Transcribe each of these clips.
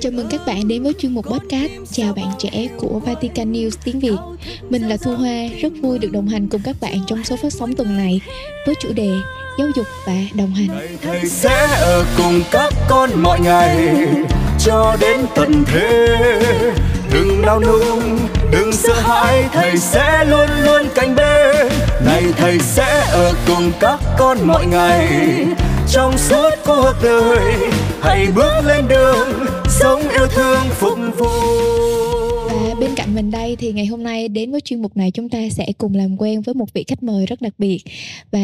Chào mừng các bạn đến với chuyên mục podcast Chào bạn trẻ của Vatican News tiếng Việt. Mình là Thu Hoa, rất vui được đồng hành cùng các bạn trong số phát sóng tuần này với chủ đề giáo dục và đồng hành. Thầy sẽ ở cùng các con mọi ngày cho đến tận thế. Đừng đau nung, đừng sợ hãi, thầy sẽ luôn luôn cạnh bên. Này thầy sẽ ở cùng các con mọi ngày trong suốt cuộc đời. Hãy bước lên đường sống yêu thương phục vụ. Và bên cạnh mình đây thì ngày hôm nay đến với chuyên mục này chúng ta sẽ cùng làm quen với một vị khách mời rất đặc biệt. Và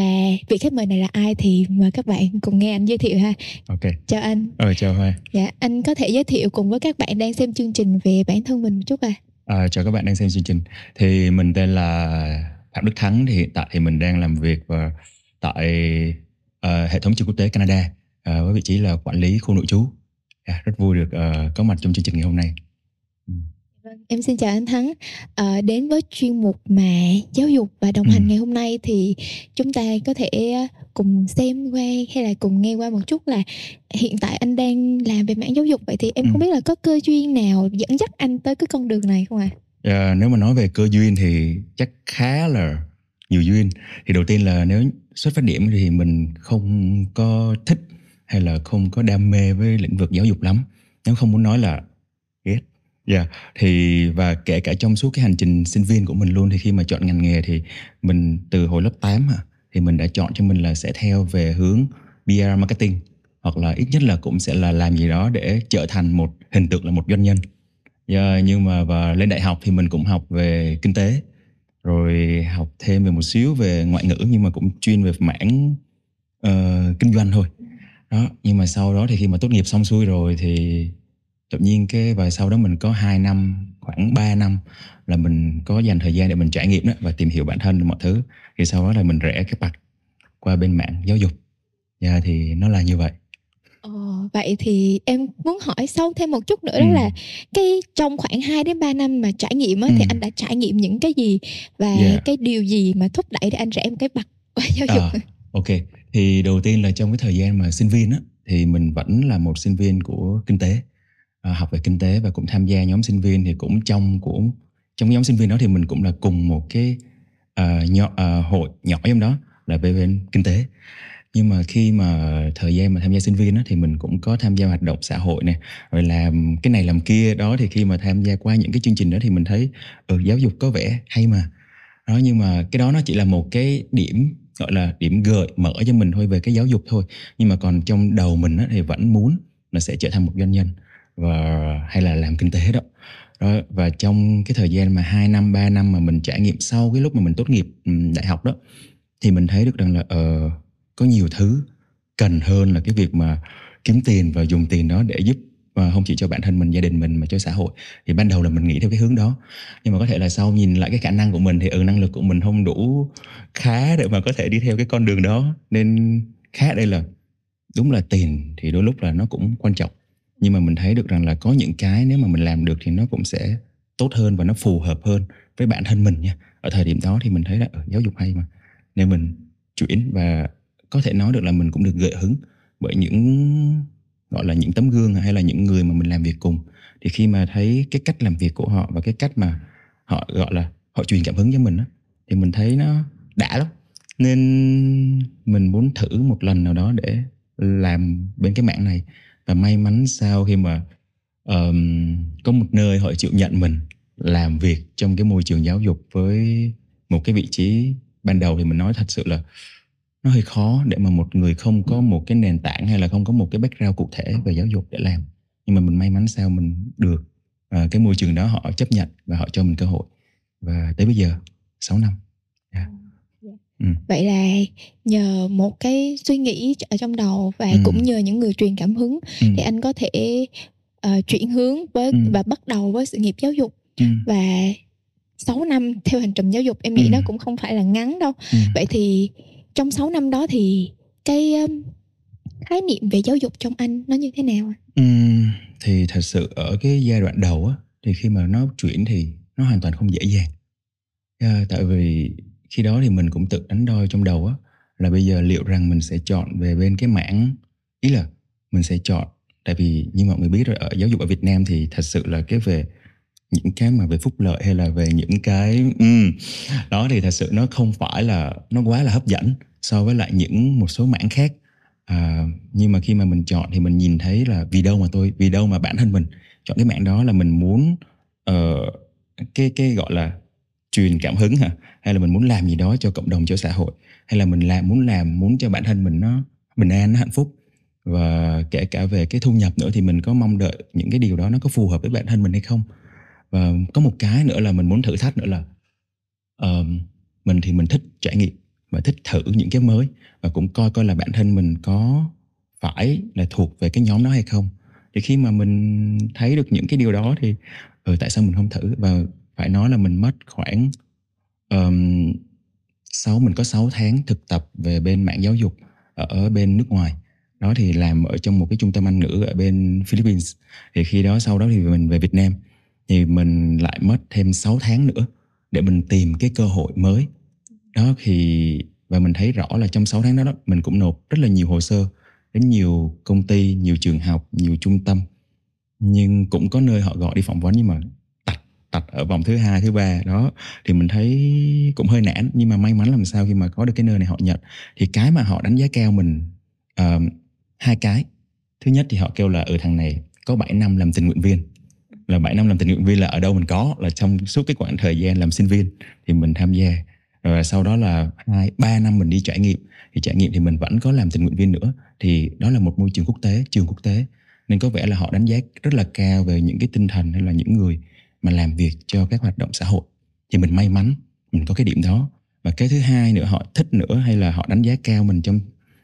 vị khách mời này là ai thì mời các bạn cùng nghe anh giới thiệu ha. Ok. Chào anh. Ờ, chào Hoa. Dạ, anh có thể giới thiệu cùng với các bạn đang xem chương trình về bản thân mình một chút à? À, chào các bạn đang xem chương trình. Thì mình tên là Phạm Đức Thắng. Thì hiện tại thì mình đang làm việc và tại uh, hệ thống trường quốc tế Canada uh, với vị trí là quản lý khu nội trú. Yeah, rất vui được uh, có mặt trong chương trình ngày hôm nay. Vâng, em xin chào anh Thắng. À, đến với chuyên mục mà giáo dục và đồng hành Ừ. ngày hôm nay thì chúng ta có thể cùng xem qua hay là cùng nghe qua một chút là hiện tại anh đang làm về mảng giáo dục vậy thì em Ừ. không biết là có cơ duyên nào dẫn dắt anh tới cái con đường này không ạ? Ờ, nếu mà nói về cơ duyên thì chắc khá là nhiều duyên. Thì đầu tiên là nếu xuất phát điểm thì mình không có thích hay là không có đam mê với lĩnh vực giáo dục lắm. Nếu không muốn nói là ghét. Dạ, thì và kể cả trong suốt cái hành trình sinh viên của mình luôn thì khi mà chọn ngành nghề thì mình từ hồi lớp 8 hả, à, thì mình đã chọn cho mình là sẽ theo về hướng PR marketing hoặc là ít nhất là cũng sẽ là làm gì đó để trở thành một hình tượng là một doanh nhân. Dạ, nhưng mà và lên đại học thì mình cũng học về kinh tế rồi học thêm về một xíu về ngoại ngữ nhưng mà cũng chuyên về mảng uh, kinh doanh thôi đó nhưng mà sau đó thì khi mà tốt nghiệp xong xuôi rồi thì tự nhiên cái và sau đó mình có 2 năm khoảng 3 năm là mình có dành thời gian để mình trải nghiệm đó và tìm hiểu bản thân mọi thứ thì sau đó là mình rẽ cái bạch qua bên mạng giáo dục dạ thì nó là như vậy Ờ, vậy thì em muốn hỏi sâu thêm một chút nữa đó Ừ. là cái trong khoảng 2 đến 3 năm mà trải nghiệm á, thì Ừ. anh đã trải nghiệm những cái gì và Dạ. cái điều gì mà thúc đẩy để anh rẽ một cái bậc qua giáo dục? À, ok thì đầu tiên là trong cái thời gian mà sinh viên á thì mình vẫn là một sinh viên của kinh tế à, học về kinh tế và cũng tham gia nhóm sinh viên thì cũng trong của trong cái nhóm sinh viên đó thì mình cũng là cùng một cái à, uh, nhỏ, uh, à, hội nhỏ trong đó là về bên kinh tế. Nhưng mà khi mà thời gian mà tham gia sinh viên đó, thì mình cũng có tham gia hoạt động xã hội này rồi làm cái này làm kia. Đó thì khi mà tham gia qua những cái chương trình đó thì mình thấy ừ, giáo dục có vẻ hay mà. Đó nhưng mà cái đó nó chỉ là một cái điểm gọi là điểm gợi mở cho mình thôi về cái giáo dục thôi. Nhưng mà còn trong đầu mình á, thì vẫn muốn là sẽ trở thành một doanh nhân và hay là làm kinh tế đó. Đó và trong cái thời gian mà 2 năm 3 năm mà mình trải nghiệm sau cái lúc mà mình tốt nghiệp đại học đó thì mình thấy được rằng là uh, có nhiều thứ cần hơn là cái việc mà kiếm tiền và dùng tiền đó để giúp Ờ, không chỉ cho bản thân mình, gia đình mình mà cho xã hội. Thì ban đầu là mình nghĩ theo cái hướng đó. Nhưng mà có thể là sau nhìn lại cái khả năng của mình thì ừ năng lực của mình không đủ khá để mà có thể đi theo cái con đường đó. Nên khá ở đây là đúng là tiền thì đôi lúc là nó cũng quan trọng. Nhưng mà mình thấy được rằng là có những cái nếu mà mình làm được thì nó cũng sẽ tốt hơn và nó phù hợp hơn với bản thân mình nha. Ở thời điểm đó thì mình thấy là ở giáo dục hay mà. Nên mình chuyển và có thể nói được là mình cũng được gợi hứng bởi những gọi là những tấm gương hay là những người mà mình làm việc cùng. Thì khi mà thấy cái cách làm việc của họ và cái cách mà họ gọi là họ truyền cảm hứng cho mình á thì mình thấy nó đã lắm. Nên mình muốn thử một lần nào đó để làm bên cái mạng này. Và may mắn sau khi mà um, có một nơi họ chịu nhận mình làm việc trong cái môi trường giáo dục với một cái vị trí ban đầu thì mình nói thật sự là nó hơi khó để mà một người không có một cái nền tảng hay là không có một cái background cụ thể về giáo dục để làm nhưng mà mình may mắn sao mình được ờ, cái môi trường đó họ chấp nhận và họ cho mình cơ hội và tới bây giờ 6 năm Vậy là nhờ một cái suy nghĩ ở trong đầu và Ừ. cũng nhờ những người truyền cảm hứng ừ. thì anh có thể ờ, chuyển hướng với Ừ. và bắt đầu với sự nghiệp giáo dục Ừ. và 6 năm theo hành trình giáo dục em nghĩ Ừ. nó cũng không phải là ngắn đâu. Ừ. Vậy thì trong 6 năm đó thì cái um, khái niệm về giáo dục trong anh nó như thế nào ạ? Thì thật sự ở cái giai đoạn đầu á thì khi mà nó chuyển thì nó hoàn toàn không dễ dàng À, tại vì khi đó thì mình cũng tự đánh đo trong đầu á là bây giờ liệu rằng mình sẽ chọn về bên cái mảng ý là mình sẽ chọn tại vì như mọi người biết rồi ở giáo dục ở Việt Nam thì thật sự là cái về những cái mà về phúc lợi hay là về những cái um, đó thì thật sự nó không phải là nó quá là hấp dẫn so với lại những một số mảng khác. À, nhưng mà khi mà mình chọn thì mình nhìn thấy là vì đâu mà tôi vì đâu mà bản thân mình chọn cái mảng đó là mình muốn uh, cái cái gọi là truyền cảm hứng hả? Hay là mình muốn làm gì đó cho cộng đồng cho xã hội? Hay là mình làm muốn làm muốn cho bản thân mình nó bình an nó hạnh phúc? Và kể cả về cái thu nhập nữa thì mình có mong đợi những cái điều đó nó có phù hợp với bản thân mình hay không? Và có một cái nữa là mình muốn thử thách nữa là uh, mình thì mình thích trải nghiệm và thích thử những cái mới và cũng coi coi là bản thân mình có phải là thuộc về cái nhóm đó hay không. Thì khi mà mình thấy được những cái điều đó thì ừ, tại sao mình không thử? Và phải nói là mình mất khoảng um, 6 mình có 6 tháng thực tập về bên mạng giáo dục ở bên nước ngoài. Đó thì làm ở trong một cái trung tâm Anh ngữ ở bên Philippines. Thì khi đó sau đó thì mình về Việt Nam thì mình lại mất thêm 6 tháng nữa để mình tìm cái cơ hội mới. Đó thì và mình thấy rõ là trong 6 tháng đó, đó mình cũng nộp rất là nhiều hồ sơ đến nhiều công ty nhiều trường học nhiều trung tâm. Nhưng cũng có nơi họ gọi đi phỏng vấn nhưng mà tạch tạch ở vòng thứ hai thứ ba. Đó thì mình thấy cũng hơi nản. Nhưng mà may mắn làm sao khi mà có được cái nơi này họ nhận. Thì cái mà họ đánh giá cao mình uh, hai cái. Thứ nhất thì họ kêu là ở ừ, thằng này có 7 năm làm tình nguyện viên là 7 năm làm tình nguyện viên là ở đâu mình có, là trong suốt cái khoảng thời gian làm sinh viên thì mình tham gia. Rồi sau đó là hai, ba năm mình đi trải nghiệm, thì trải nghiệm thì mình vẫn có làm tình nguyện viên nữa. Thì đó là một môi trường quốc tế, trường quốc tế. Nên có vẻ là họ đánh giá rất là cao về những cái tinh thần hay là những người mà làm việc cho các hoạt động xã hội. Thì mình may mắn mình có cái điểm đó. Và cái thứ hai nữa, họ thích nữa hay là họ đánh giá cao mình trong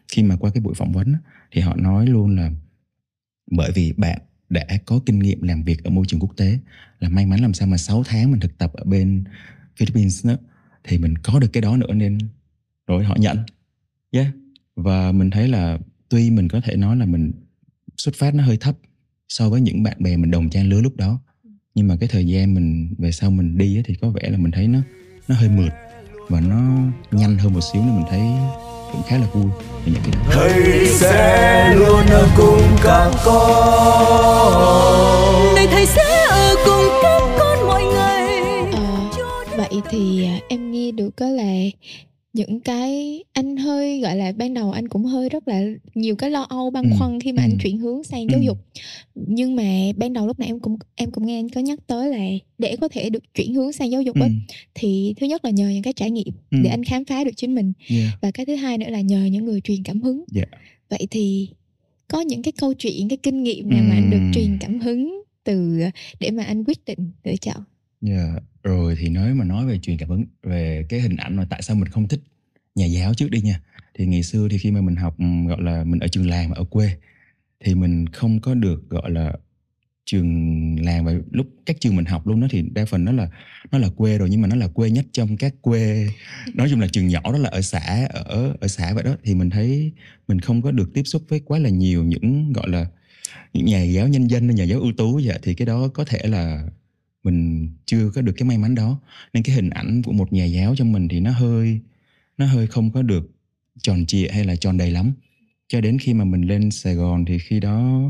khi mà qua cái buổi phỏng vấn thì họ nói luôn là bởi vì bạn đã có kinh nghiệm làm việc ở môi trường quốc tế là may mắn làm sao mà 6 tháng mình thực tập ở bên Philippines đó, thì mình có được cái đó nữa nên rồi họ nhận yeah. và mình thấy là tuy mình có thể nói là mình xuất phát nó hơi thấp so với những bạn bè mình đồng trang lứa lúc đó, nhưng mà cái thời gian mình về sau mình đi thì có vẻ là mình thấy nó nó hơi mượt và nó nhanh hơn một xíu nên mình thấy cũng khá là vui. Về những cái đó. Thầy sẽ luôn ở cùng các con. Này thầy sẽ ở cùng các con mọi ngày à, vậy thì à, em nghe được có là những cái anh hơi gọi là ban đầu anh cũng hơi rất là nhiều cái lo âu băn ừ. khoăn khi mà ừ. anh chuyển hướng sang giáo ừ. dục nhưng mà ban đầu lúc này em cũng em cũng nghe anh có nhắc tới là để có thể được chuyển hướng sang giáo dục ừ. ấy thì thứ nhất là nhờ những cái trải nghiệm ừ. để anh khám phá được chính mình yeah. và cái thứ hai nữa là nhờ những người truyền cảm hứng yeah. vậy thì có những cái câu chuyện cái kinh nghiệm nào ừ. mà anh được truyền cảm hứng từ để mà anh quyết định lựa chọn Yeah. Rồi thì nói mà nói về truyền cảm hứng, về cái hình ảnh mà tại sao mình không thích nhà giáo trước đi nha. Thì ngày xưa thì khi mà mình học gọi là, mình ở trường làng mà ở quê, thì mình không có được, gọi là, trường làng và lúc các trường mình học luôn đó thì đa phần nó là nó là quê rồi nhưng mà nó là quê nhất trong các quê, nói chung là trường nhỏ đó là ở xã, ở ở xã vậy đó thì mình thấy mình không có được tiếp xúc với quá là nhiều những, gọi là, những nhà giáo nhân dân nhà giáo ưu tú vậy thì cái đó có thể là mình chưa có được cái may mắn đó. Nên cái hình ảnh của một nhà giáo trong mình thì nó hơi nó hơi không có được tròn trịa hay là tròn đầy lắm. Cho đến khi mà mình lên Sài Gòn thì khi đó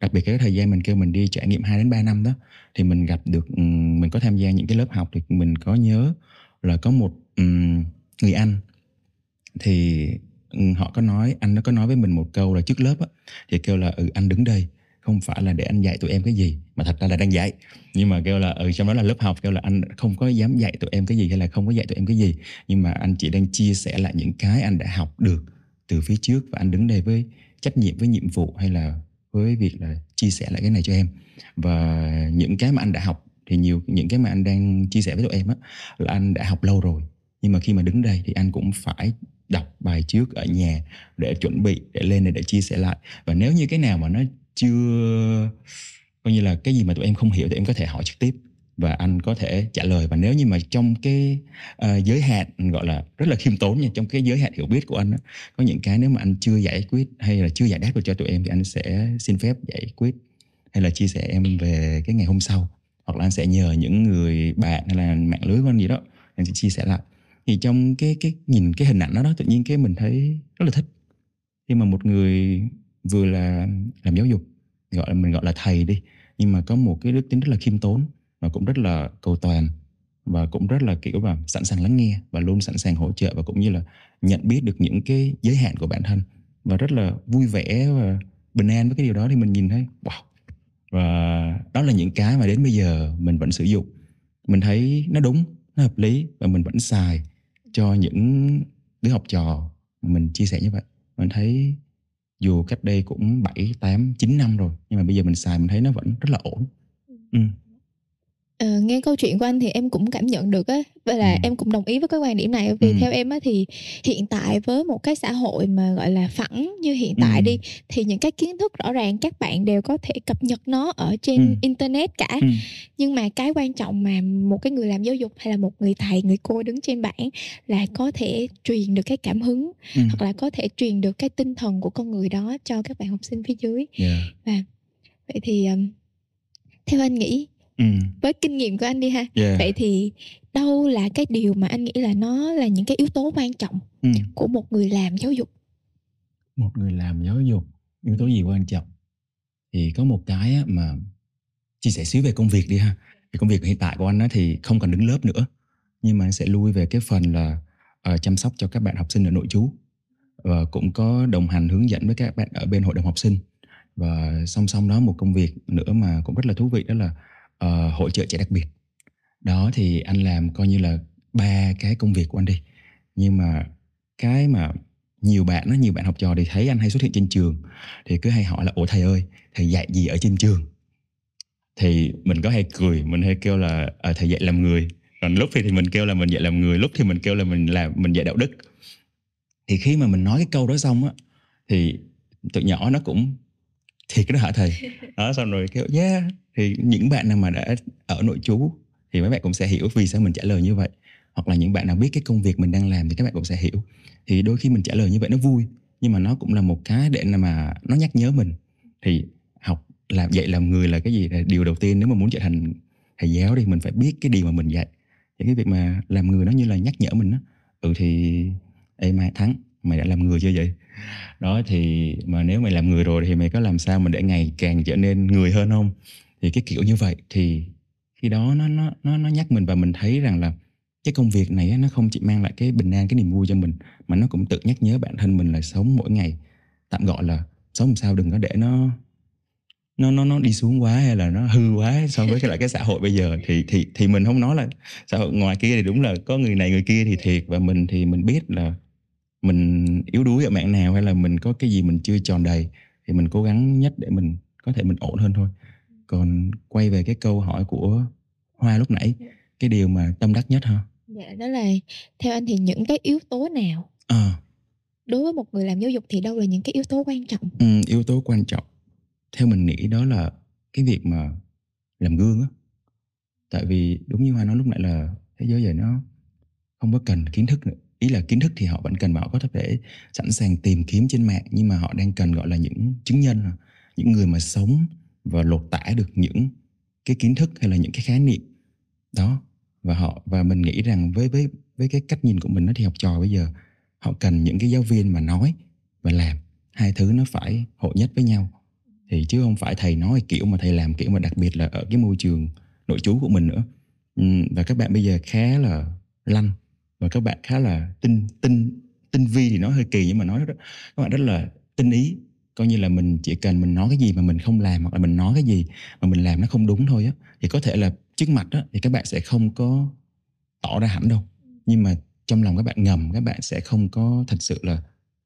đặc biệt cái thời gian mình kêu mình đi trải nghiệm 2 đến 3 năm đó thì mình gặp được ừ, mình có tham gia những cái lớp học thì mình có nhớ là có một um, người anh. Thì ừ, họ có nói anh nó có nói với mình một câu là trước lớp á thì kêu là ừ anh đứng đây không phải là để anh dạy tụi em cái gì, mà thật ra là đang dạy. Nhưng mà kêu là ừ trong đó là lớp học, kêu là anh không có dám dạy tụi em cái gì hay là không có dạy tụi em cái gì. Nhưng mà anh chỉ đang chia sẻ lại những cái anh đã học được từ phía trước và anh đứng đây với trách nhiệm, với nhiệm vụ hay là với việc là chia sẻ lại cái này cho em. Và những cái mà anh đã học thì nhiều, những cái mà anh đang chia sẻ với tụi em á, là anh đã học lâu rồi. Nhưng mà khi mà đứng đây thì anh cũng phải đọc bài trước ở nhà để chuẩn bị, để lên này để chia sẻ lại. Và nếu như cái nào mà nó chưa coi như là cái gì mà tụi em không hiểu thì em có thể hỏi trực tiếp và anh có thể trả lời. Và nếu như mà trong cái uh, giới hạn gọi là rất là khiêm tốn nha trong cái giới hạn hiểu biết của anh đó, có những cái nếu mà anh chưa giải quyết hay là chưa giải đáp được cho tụi em thì anh sẽ xin phép giải quyết hay là chia sẻ em về cái ngày hôm sau. Hoặc là anh sẽ nhờ những người bạn hay là mạng lưới của anh gì đó anh sẽ chia sẻ lại. Thì trong cái cái nhìn cái hình ảnh đó đó tự nhiên cái mình thấy rất là thích. Khi mà một người vừa là làm giáo dục, gọi là, mình gọi là thầy đi. Nhưng mà có một cái đức tính rất là khiêm tốn và cũng rất là cầu toàn và cũng rất là, kiểu là, sẵn sàng lắng nghe và luôn sẵn sàng hỗ trợ và cũng như là nhận biết được những cái giới hạn của bản thân. Và rất là vui vẻ và bình an với cái điều đó thì mình nhìn thấy, wow! Và đó là những cái mà đến bây giờ mình vẫn sử dụng. Mình thấy nó đúng, nó hợp lý và mình vẫn xài cho những đứa học trò mà mình chia sẻ như vậy. Mình thấy dù cách đây cũng 7, 8, 9 năm rồi nhưng mà bây giờ mình xài mình thấy nó vẫn rất là ổn ừ. Ờ, nghe câu chuyện của anh thì em cũng cảm nhận được á và là Ừ. em cũng đồng ý với cái quan điểm này vì Ừ. theo em á thì hiện tại với một cái xã hội mà gọi là phẳng như hiện tại Ừ. đi thì những cái kiến thức rõ ràng các bạn đều có thể cập nhật nó ở trên Ừ. internet cả Ừ. nhưng mà cái quan trọng mà một cái người làm giáo dục hay là một người thầy người cô đứng trên bảng là có thể truyền được cái cảm hứng Ừ. hoặc là có thể truyền được cái tinh thần của con người đó cho các bạn học sinh phía dưới Yeah. vậy thì theo anh nghĩ Ừ. với kinh nghiệm của anh đi ha Yeah. vậy thì đâu là cái điều mà anh nghĩ là nó là những cái yếu tố quan trọng Ừ. của một người làm giáo dục một người làm giáo dục yếu tố gì quan trọng thì có một cái mà chia sẻ xíu về công việc đi ha thì công việc hiện tại của anh thì không còn đứng lớp nữa nhưng mà anh sẽ lui về cái phần là ờ, chăm sóc cho các bạn học sinh ở nội trú và cũng có đồng hành hướng dẫn với các bạn ở bên hội đồng học sinh và song song đó một công việc nữa mà cũng rất là thú vị đó là uh, hỗ trợ trẻ đặc biệt. Đó thì anh làm coi như là ba cái công việc của anh đi. Nhưng mà cái mà nhiều bạn nó nhiều bạn học trò thì thấy anh hay xuất hiện trên trường thì cứ hay hỏi là ủa thầy ơi thầy dạy gì ở trên trường? Thì mình có hay cười mình hay kêu là à, thầy dạy làm người. Còn lúc thì, thì mình kêu là mình dạy làm người lúc thì mình kêu là mình làm mình dạy đạo đức. Thì khi mà mình nói cái câu đó xong á thì tụi nhỏ nó cũng thiệt đó hả thầy? Đó xong rồi kêu yeah. Thì những bạn nào mà đã ở nội trú thì mấy bạn cũng sẽ hiểu vì sao mình trả lời như vậy. Hoặc là những bạn nào biết cái công việc mình đang làm thì các bạn cũng sẽ hiểu. Thì đôi khi mình trả lời như vậy nó vui nhưng mà nó cũng là một cái để mà nó nhắc nhớ mình. Thì học làm dạy làm người là cái gì? Là điều đầu tiên nếu mà muốn trở thành thầy giáo thì mình phải biết cái điều mà mình dạy. Thì cái việc mà làm người nó như là nhắc nhở mình đó ừ thì ê mai thắng mày đã làm người chưa vậy đó thì mà nếu mày làm người rồi thì mày có làm sao mà để ngày càng trở nên người hơn không? Thì cái kiểu như vậy thì khi đó nó nó nó nó nhắc mình và mình thấy rằng là cái công việc này á, nó không chỉ mang lại cái bình an cái niềm vui cho mình mà nó cũng tự nhắc nhớ bản thân mình là sống mỗi ngày tạm gọi là sống làm sao đừng có để nó nó nó nó đi xuống quá hay là nó hư quá so với cái lại cái xã hội bây giờ. Thì thì thì mình không nói là xã hội ngoài kia thì đúng là có người này người kia thì thiệt và mình thì mình biết là mình yếu đuối ở mạng nào hay là mình có cái gì mình chưa tròn đầy thì mình cố gắng nhất để mình có thể mình ổn hơn thôi. Còn quay về cái câu hỏi của hoa lúc nãy cái điều mà tâm đắc nhất ha dạ đó là theo anh thì những cái yếu tố nào à, đối với một người làm giáo dục thì đâu là những cái yếu tố quan trọng? Ừ, yếu tố quan trọng. Theo mình nghĩ đó là cái việc mà làm gương á. Tại vì đúng như hoa nói lúc nãy là thế giới giờ nó không có cần kiến thức nữa ý là kiến thức thì họ vẫn cần và họ có thể sẵn sàng tìm kiếm trên mạng, nhưng mà họ đang cần, gọi là, những chứng nhân, những người mà sống và lột tả được những cái kiến thức hay là những cái khái niệm. Đó, và họ, và mình nghĩ rằng với với với cái cách nhìn của mình đó thì học trò bây giờ, họ cần những cái giáo viên mà nói và làm, hai thứ nó phải hội nhất với nhau. Thì chứ không phải thầy nói kiểu mà thầy làm kiểu mà đặc biệt là ở cái môi trường nội trú của mình nữa. Và các bạn bây giờ khá là lanh và các bạn khá là tinh tinh tinh vi thì nói hơi kỳ nhưng mà nói rất các bạn rất là tinh ý. Coi như là mình chỉ cần mình nói cái gì mà mình không làm hoặc là mình nói cái gì mà mình làm nó không đúng thôi á thì có thể là trước mặt á thì các bạn sẽ không có tỏ ra hẳn đâu. Nhưng mà trong lòng các bạn ngầm các bạn sẽ không có thật sự là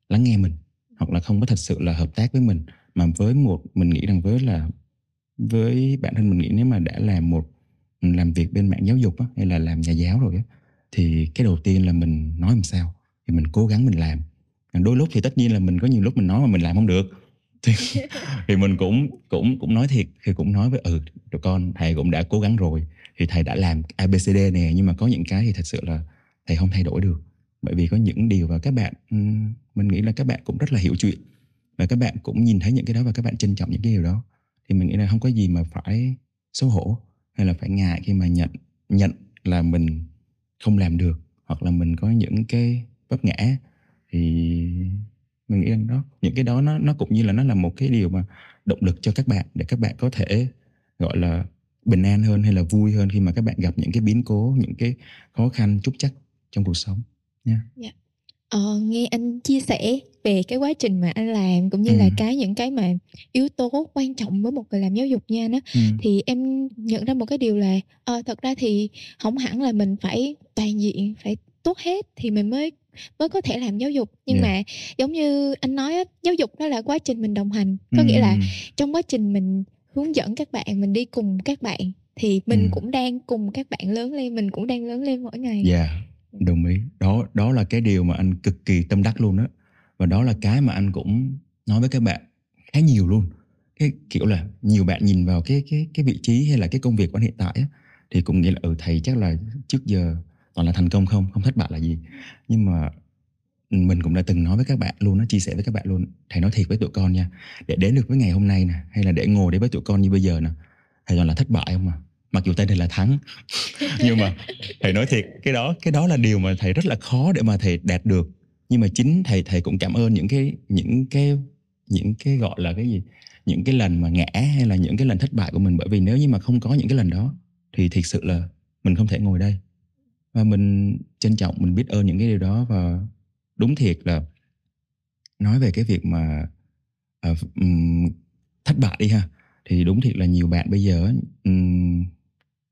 lắng nghe mình hoặc là không có thật sự là hợp tác với mình. Mà với một mình nghĩ rằng với là với bản thân mình nghĩ nếu mà đã làm một làm việc bên mạng giáo dục á, hay là làm nhà giáo rồi á thì cái đầu tiên là mình nói làm sao? Thì mình cố gắng mình làm. Đôi lúc thì tất nhiên là mình có nhiều lúc mình nói mà mình làm không được. Thì, thì mình cũng cũng cũng nói thiệt. Thì cũng nói với ừ tụi con thầy cũng đã cố gắng rồi. Thì thầy đã làm abcd nè nhưng mà có những cái thì thật sự là thầy không thay đổi được. Bởi vì có những điều và các bạn mình nghĩ là các bạn cũng rất là hiểu chuyện. Và các bạn cũng nhìn thấy những cái đó và các bạn trân trọng những cái điều đó. Thì mình nghĩ là không có gì mà phải xấu hổ hay là phải ngại khi mà nhận nhận là mình không làm được hoặc là mình có những cái vấp ngã thì mình nghĩ rằng đó những cái đó nó nó cũng như là nó là một cái điều mà động lực cho các bạn để các bạn có thể gọi là bình an hơn hay là vui hơn khi mà các bạn gặp những cái biến cố những cái khó khăn trúc chắc trong cuộc sống nha yeah. Ờ, nghe anh chia sẻ về cái quá trình mà anh làm cũng như ừ. là cái những cái mà yếu tố quan trọng với một người làm giáo dục nha anh ừ. thì em nhận ra một cái điều là ờ, thật ra thì không hẳn là mình phải toàn diện phải tốt hết thì mình mới mới có thể làm giáo dục nhưng yeah. mà giống như anh nói á, giáo dục đó là quá trình mình đồng hành có ừ. nghĩa là trong quá trình mình hướng dẫn các bạn mình đi cùng các bạn thì mình ừ. cũng đang cùng các bạn lớn lên mình cũng đang lớn lên mỗi ngày dạ yeah, đồng ý đó đó là cái điều mà anh cực kỳ tâm đắc luôn đó và đó là cái mà anh cũng nói với các bạn khá nhiều luôn. Cái kiểu là nhiều bạn nhìn vào cái cái cái vị trí hay là cái công việc của anh hiện tại á, thì cũng nghĩ là ừ thầy chắc là trước giờ toàn là thành công không? Không thất bại là gì? Nhưng mà mình cũng đã từng nói với các bạn luôn nó chia sẻ với các bạn luôn thầy nói thiệt với tụi con nha để đến được với ngày hôm nay nè hay là để ngồi đây với tụi con như bây giờ nè thầy toàn là thất bại không à? Mặc dù tên thầy là thắng nhưng mà thầy nói thiệt cái đó cái đó là điều mà thầy rất là khó để mà thầy đạt được nhưng mà chính thầy thầy cũng cảm ơn những cái những cái những cái gọi là cái gì? Những cái lần mà ngã hay là những cái lần thất bại của mình. Bởi vì nếu như mà không có những cái lần đó thì thực sự là mình không thể ngồi đây. Và mình trân trọng mình biết ơn những cái điều đó. Và đúng thiệt là nói về cái việc mà uh, um, thất bại đi ha thì đúng thiệt là nhiều bạn bây giờ um,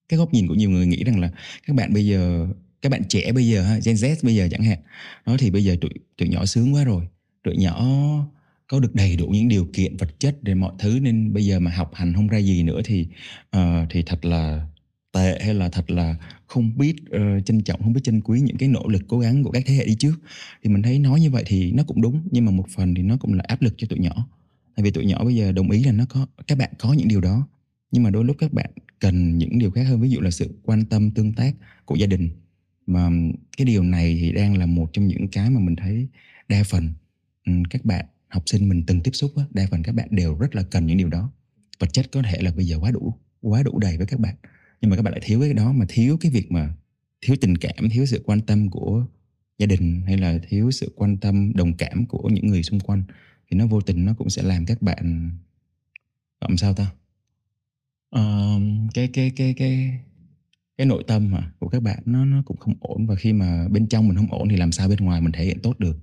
cái góc nhìn của nhiều người nghĩ rằng là các bạn bây giờ các bạn trẻ bây giờ ha Gen Z bây giờ chẳng hạn nó thì bây giờ tụi tụi nhỏ sướng quá rồi. Tụi nhỏ có được đầy đủ những điều kiện vật chất để mọi thứ nên bây giờ mà học hành không ra gì nữa thì uh, thì thật là tệ hay là thật là không biết uh, trân trọng không biết trân quý những cái nỗ lực cố gắng của các thế hệ đi trước. Thì mình thấy nói như vậy thì nó cũng đúng nhưng mà một phần thì nó cũng là áp lực cho tụi nhỏ. Tại vì tụi nhỏ bây giờ đồng ý là nó có các bạn có những điều đó nhưng mà đôi lúc các bạn cần những điều khác hơn. Ví dụ là sự quan tâm tương tác của gia đình mà cái điều này thì đang là một trong những cái mà mình thấy đa phần ừ, các bạn học sinh mình từng tiếp xúc á, đa phần các bạn đều rất là cần những điều đó. Vật chất có thể là bây giờ quá đủ quá đủ đầy với các bạn nhưng mà các bạn lại thiếu cái đó mà thiếu cái việc mà thiếu tình cảm thiếu sự quan tâm của gia đình hay là thiếu sự quan tâm đồng cảm của những người xung quanh thì nó vô tình nó cũng sẽ làm các bạn làm sao ta? Uh, cái cái cái cái cái nội tâm mà của các bạn nó nó cũng không ổn và khi mà bên trong mình không ổn thì làm sao bên ngoài mình thể hiện tốt được.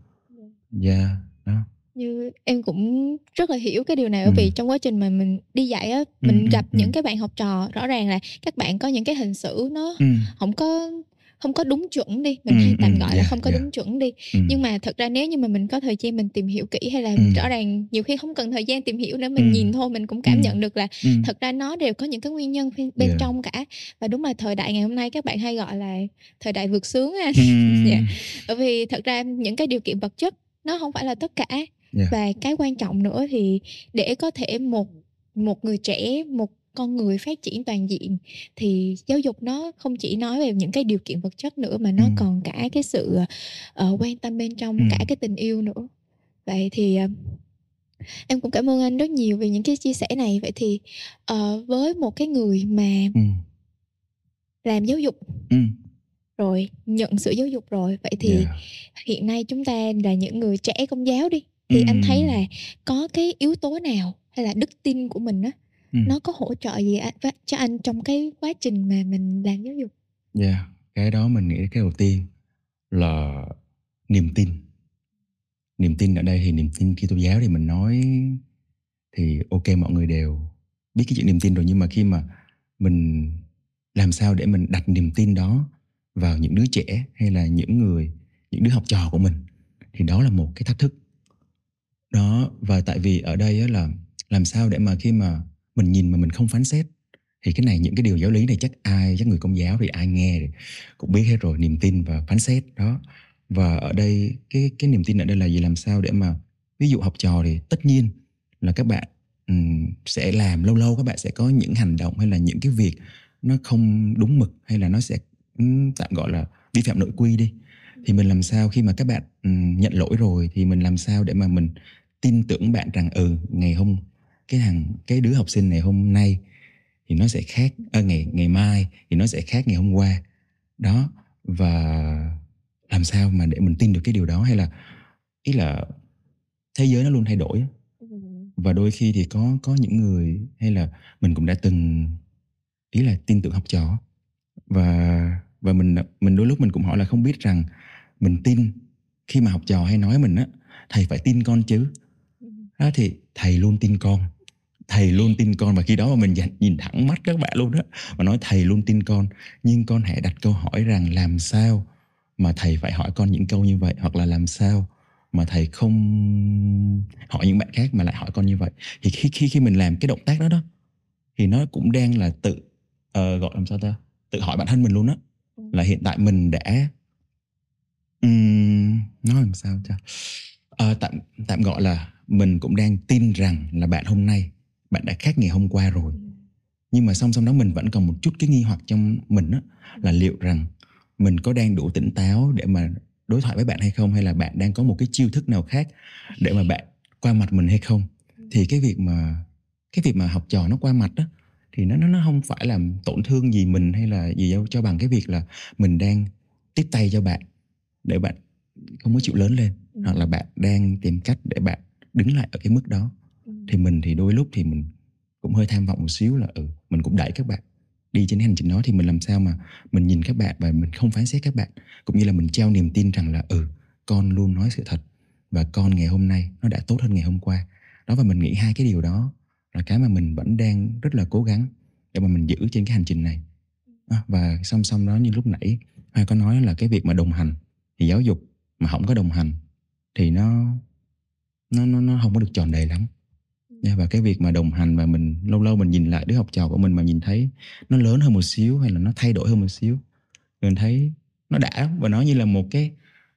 Dạ. Yeah, đó. Như em cũng rất là hiểu cái điều này bởi vì trong quá trình mà mình đi dạy á mình ừm, gặp ừm, những cái bạn học trò rõ ràng là các bạn có những cái hình xử nó Ừm. không có không có đúng chuẩn đi mình hay tạm gọi là không có yeah. đúng chuẩn đi Ừm. nhưng mà thật ra nếu như mà mình có thời gian mình tìm hiểu kỹ hay là rõ ràng nhiều khi không cần thời gian tìm hiểu nữa mình nhìn thôi mình cũng cảm nhận được là thật ra nó đều có những cái nguyên nhân bên, Yeah. trong cả và đúng là thời đại ngày hôm nay các bạn hay gọi là thời đại vượt sướng Ừm. dạ bởi vì thật ra những cái điều kiện vật chất nó không phải là tất cả Yeah. và cái quan trọng nữa thì để có thể một một người trẻ một con người phát triển toàn diện thì giáo dục nó không chỉ nói về những cái điều kiện vật chất nữa mà nó Ừm. còn cả cái sự uh, quan tâm bên trong Ừm. cả cái tình yêu nữa vậy thì uh, em cũng cảm ơn anh rất nhiều về những cái chia sẻ này vậy thì uh, với một cái người mà Ừm. làm giáo dục Ừm. rồi nhận sự giáo dục rồi vậy thì Yeah. hiện nay chúng ta là những người trẻ công giáo đi thì anh thấy là có cái yếu tố nào hay là đức tin của mình á Ừm. nó có hỗ trợ gì cho anh trong cái quá trình mà mình làm giáo dục Yeah, cái đó mình nghĩ cái đầu tiên là niềm tin. Niềm tin ở đây thì niềm tin Kitô giáo thì mình nói thì ok mọi người đều biết cái chuyện niềm tin rồi nhưng mà khi mà mình làm sao để mình đặt niềm tin đó vào những đứa trẻ hay là những người những đứa học trò của mình thì đó là một cái thách thức đó và tại vì ở đây là làm sao để mà khi mà mình nhìn mà mình không phán xét. Thì cái này những cái điều giáo lý này chắc ai chắc người công giáo thì ai nghe thì cũng biết hết rồi niềm tin và phán xét đó. Và ở đây cái cái niềm tin ở đây là gì làm sao để mà ví dụ học trò thì tất nhiên là các bạn um, sẽ làm lâu lâu các bạn sẽ có những hành động hay là những cái việc nó không đúng mực hay là nó sẽ um, tạm gọi là vi phạm nội quy đi. Thì mình làm sao khi mà các bạn um, nhận lỗi rồi thì mình làm sao để mà mình tin tưởng bạn rằng ừ ngày hôm cái thằng cái đứa học sinh này hôm nay thì nó sẽ khác à, ngày ngày mai thì nó sẽ khác ngày hôm qua. Đó và làm sao mà để mình tin được cái điều đó? Hay là ý là thế giới nó luôn thay đổi á. và đôi khi thì có có những người hay là mình cũng đã từng ý là tin tưởng học trò. Và và mình mình đôi lúc mình cũng hỏi là không biết rằng mình tin khi mà học trò hay nói mình á thầy phải tin con chứ? Đó thì thầy luôn tin con thầy luôn tin con. Và khi đó mà mình nhìn thẳng mắt các bạn luôn đó và nói thầy luôn tin con nhưng con hãy đặt câu hỏi rằng làm sao mà thầy phải hỏi con những câu như vậy hoặc là làm sao mà thầy không hỏi những bạn khác mà lại hỏi con như vậy? Thì khi khi khi mình làm cái động tác đó đó thì nó cũng đang là tự uh, gọi làm sao ta tự hỏi bản thân mình luôn á. Là hiện tại mình đã um, nói làm sao cho uh, ờ, tạm tạm gọi là mình cũng đang tin rằng là bạn hôm nay bạn đã khác ngày hôm qua rồi nhưng mà song song đó mình vẫn còn một chút cái nghi hoặc trong mình đó là liệu rằng mình có đang đủ tỉnh táo để mà đối thoại với bạn hay không, hay là bạn đang có một cái chiêu thức nào khác để mà bạn qua mặt mình hay không thì cái việc mà, cái việc mà học trò nó qua mặt đó thì nó nó nó không phải làm tổn thương gì mình hay là gì đâu, cho bằng cái việc là mình đang tiếp tay cho bạn để bạn không có chịu lớn lên, hoặc là bạn đang tìm cách để bạn đứng lại ở cái mức đó ừ thì mình thì đôi lúc thì mình cũng hơi tham vọng một xíu là ừ mình cũng đẩy các bạn đi trên hành trình đó. Thì mình làm sao mà mình nhìn các bạn và mình không phán xét các bạn. Cũng như là mình trao niềm tin rằng là ừ con luôn nói sự thật và con ngày hôm nay nó đã tốt hơn ngày hôm qua. Đó và mình nghĩ hai cái điều đó là cái mà mình vẫn đang rất là cố gắng để mà mình giữ trên cái hành trình này. À, và song song đó như lúc nãy hai có nói là cái việc mà đồng hành thì giáo dục mà không có đồng hành thì nó nó nó nó không có được tròn đầy lắm và cái việc mà đồng hành và mình lâu lâu mình nhìn lại đứa học trò của mình mà nhìn thấy nó lớn hơn một xíu hay là nó thay đổi hơn một xíu mình thấy nó đã và nó như là một cái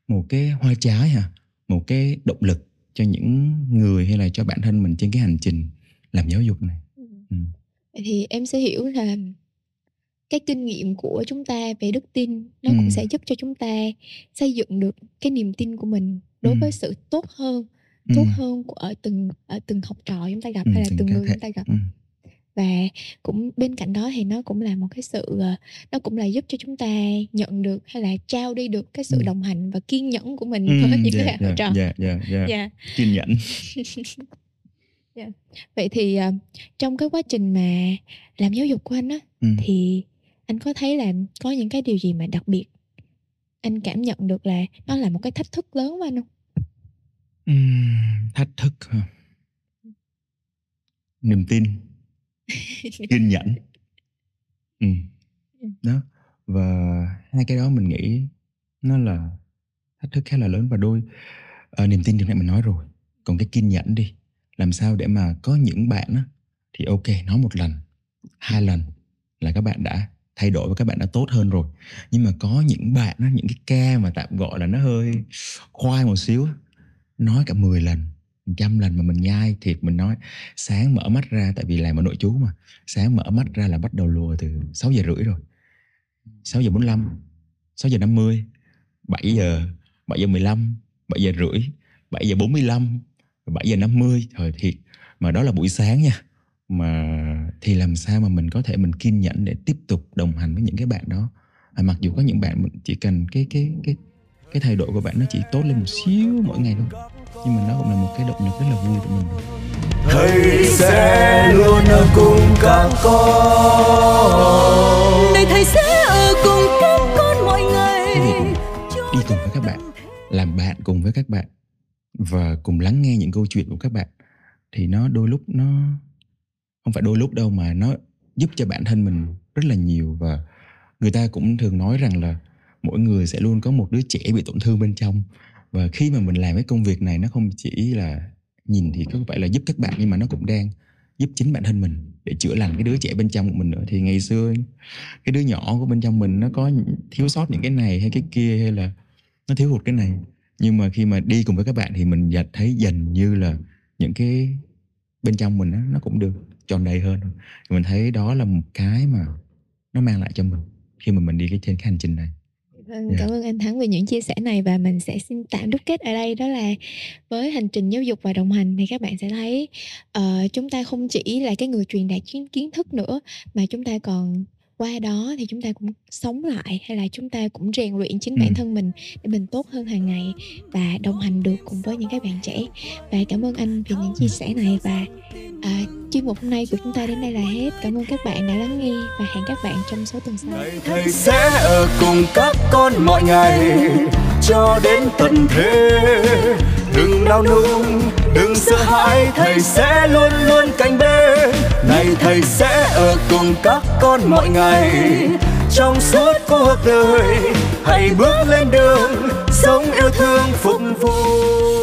một cái hoa trái hả một cái động lực cho những người hay là cho bản thân mình trên cái hành trình làm giáo dục này ừ. ừ. thì em sẽ hiểu là cái kinh nghiệm của chúng ta về đức tin nó ừ. cũng sẽ giúp cho chúng ta xây dựng được cái niềm tin của mình đối ừ. với sự tốt hơn tốt ừ. hơn của ở từng ở từng học trò chúng ta gặp ừ, hay là từng người chúng ta gặp ừ. và cũng bên cạnh đó thì nó cũng là một cái sự ờ, nó cũng là giúp cho chúng ta nhận được hay là trao đi được cái sự ừ. đồng hành và kiên nhẫn của mình ừ, với những yeah, cái học trò yeah, yeah, yeah. Yeah. kiên nhẫn yeah. vậy thì uh, trong cái quá trình mà làm giáo dục của anh á ừ. thì anh có thấy là có những cái điều gì mà đặc biệt anh cảm nhận được là nó là một cái thách thức lớn của anh không Thách thức hả? Niềm tin, kiên nhẫn. Ừm, đó, và hai cái đó mình nghĩ nó là thách thức khá là lớn và đôi ờ, niềm tin thì nãy mình nói rồi, còn cái kiên nhẫn đi, làm sao để mà có những bạn á, thì ok nói một lần, hai lần là các bạn đã thay đổi và các bạn đã tốt hơn rồi. Nhưng mà có những bạn á, những cái ca mà tạm gọi là nó hơi khoai một xíu nói cả 10 lần trăm lần mà mình nhai thiệt mình nói sáng mở mắt ra tại vì làm ở nội chú mà sáng mở mắt ra là bắt đầu lùa từ 6 giờ rưỡi rồi. 6 giờ 45 6 giờ 50 7 giờ 7 giờ 15 7 giờ rưỡi 7 giờ 45 7 giờ 50 thời thiệt mà đó là buổi sáng nha. Mà thì làm sao mà mình có thể mình kiên nhẫn để tiếp tục đồng hành với những cái bạn đó? À, mặc dù có những bạn chỉ cần cái cái cái cái thay đổi của bạn nó chỉ tốt lên một xíu mỗi ngày thôi. Nhưng mà nó cũng là một cái động lực rất là vui của mình. Thầy sẽ luôn ở cùng các con. Này thầy sẽ ở cùng các con mọi ngày. Đi cùng với các bạn làm bạn cùng với các bạn và cùng lắng nghe những câu chuyện của các bạn thì nó đôi lúc nó không phải đôi lúc đâu mà nó giúp cho bản thân mình rất là nhiều. Và người ta cũng thường nói rằng là mỗi người sẽ luôn có một đứa trẻ bị tổn thương bên trong. Và khi mà mình làm cái công việc này nó không chỉ là nhìn thì có phải là giúp các bạn nhưng mà nó cũng đang giúp chính bản thân mình để chữa lành cái đứa trẻ bên trong của mình nữa. Thì ngày xưa cái đứa nhỏ của bên trong mình nó có thiếu sót những cái này hay cái kia hay là nó thiếu hụt cái này. Nhưng mà khi mà đi cùng với các bạn thì mình thấy dần như là những cái bên trong mình đó, nó cũng được tròn đầy hơn. Mình thấy đó là một cái mà nó mang lại cho mình khi mà mình đi cái trên cái hành trình này. Vâng, yeah. Dạ. cảm ơn anh Thắng về những chia sẻ này và mình sẽ xin tạm đúc kết ở đây đó là với hành trình giáo dục và đồng hành thì các bạn sẽ thấy uh, chúng ta không chỉ là cái người truyền đạt kiến kiến thức nữa mà chúng ta còn qua đó thì chúng ta cũng sống lại hay là chúng ta cũng rèn luyện chính Ừ. bản thân mình để mình tốt hơn hàng ngày và đồng hành được cùng với những các bạn trẻ. Và cảm ơn anh vì những chia sẻ này và à, chuyên mục hôm nay của chúng ta đến đây là hết. Cảm ơn các bạn đã lắng nghe và hẹn các bạn trong số tuần sau. Ngày thầy sẽ ở cùng các con mọi ngày cho đến tận thế đừng đau nung, đừng sợ hãi thầy sẽ luôn luôn cạnh bên. Này thầy sẽ ở cùng các con mọi ngày. Trong suốt cuộc đời hãy bước lên đường sống yêu thương phục vụ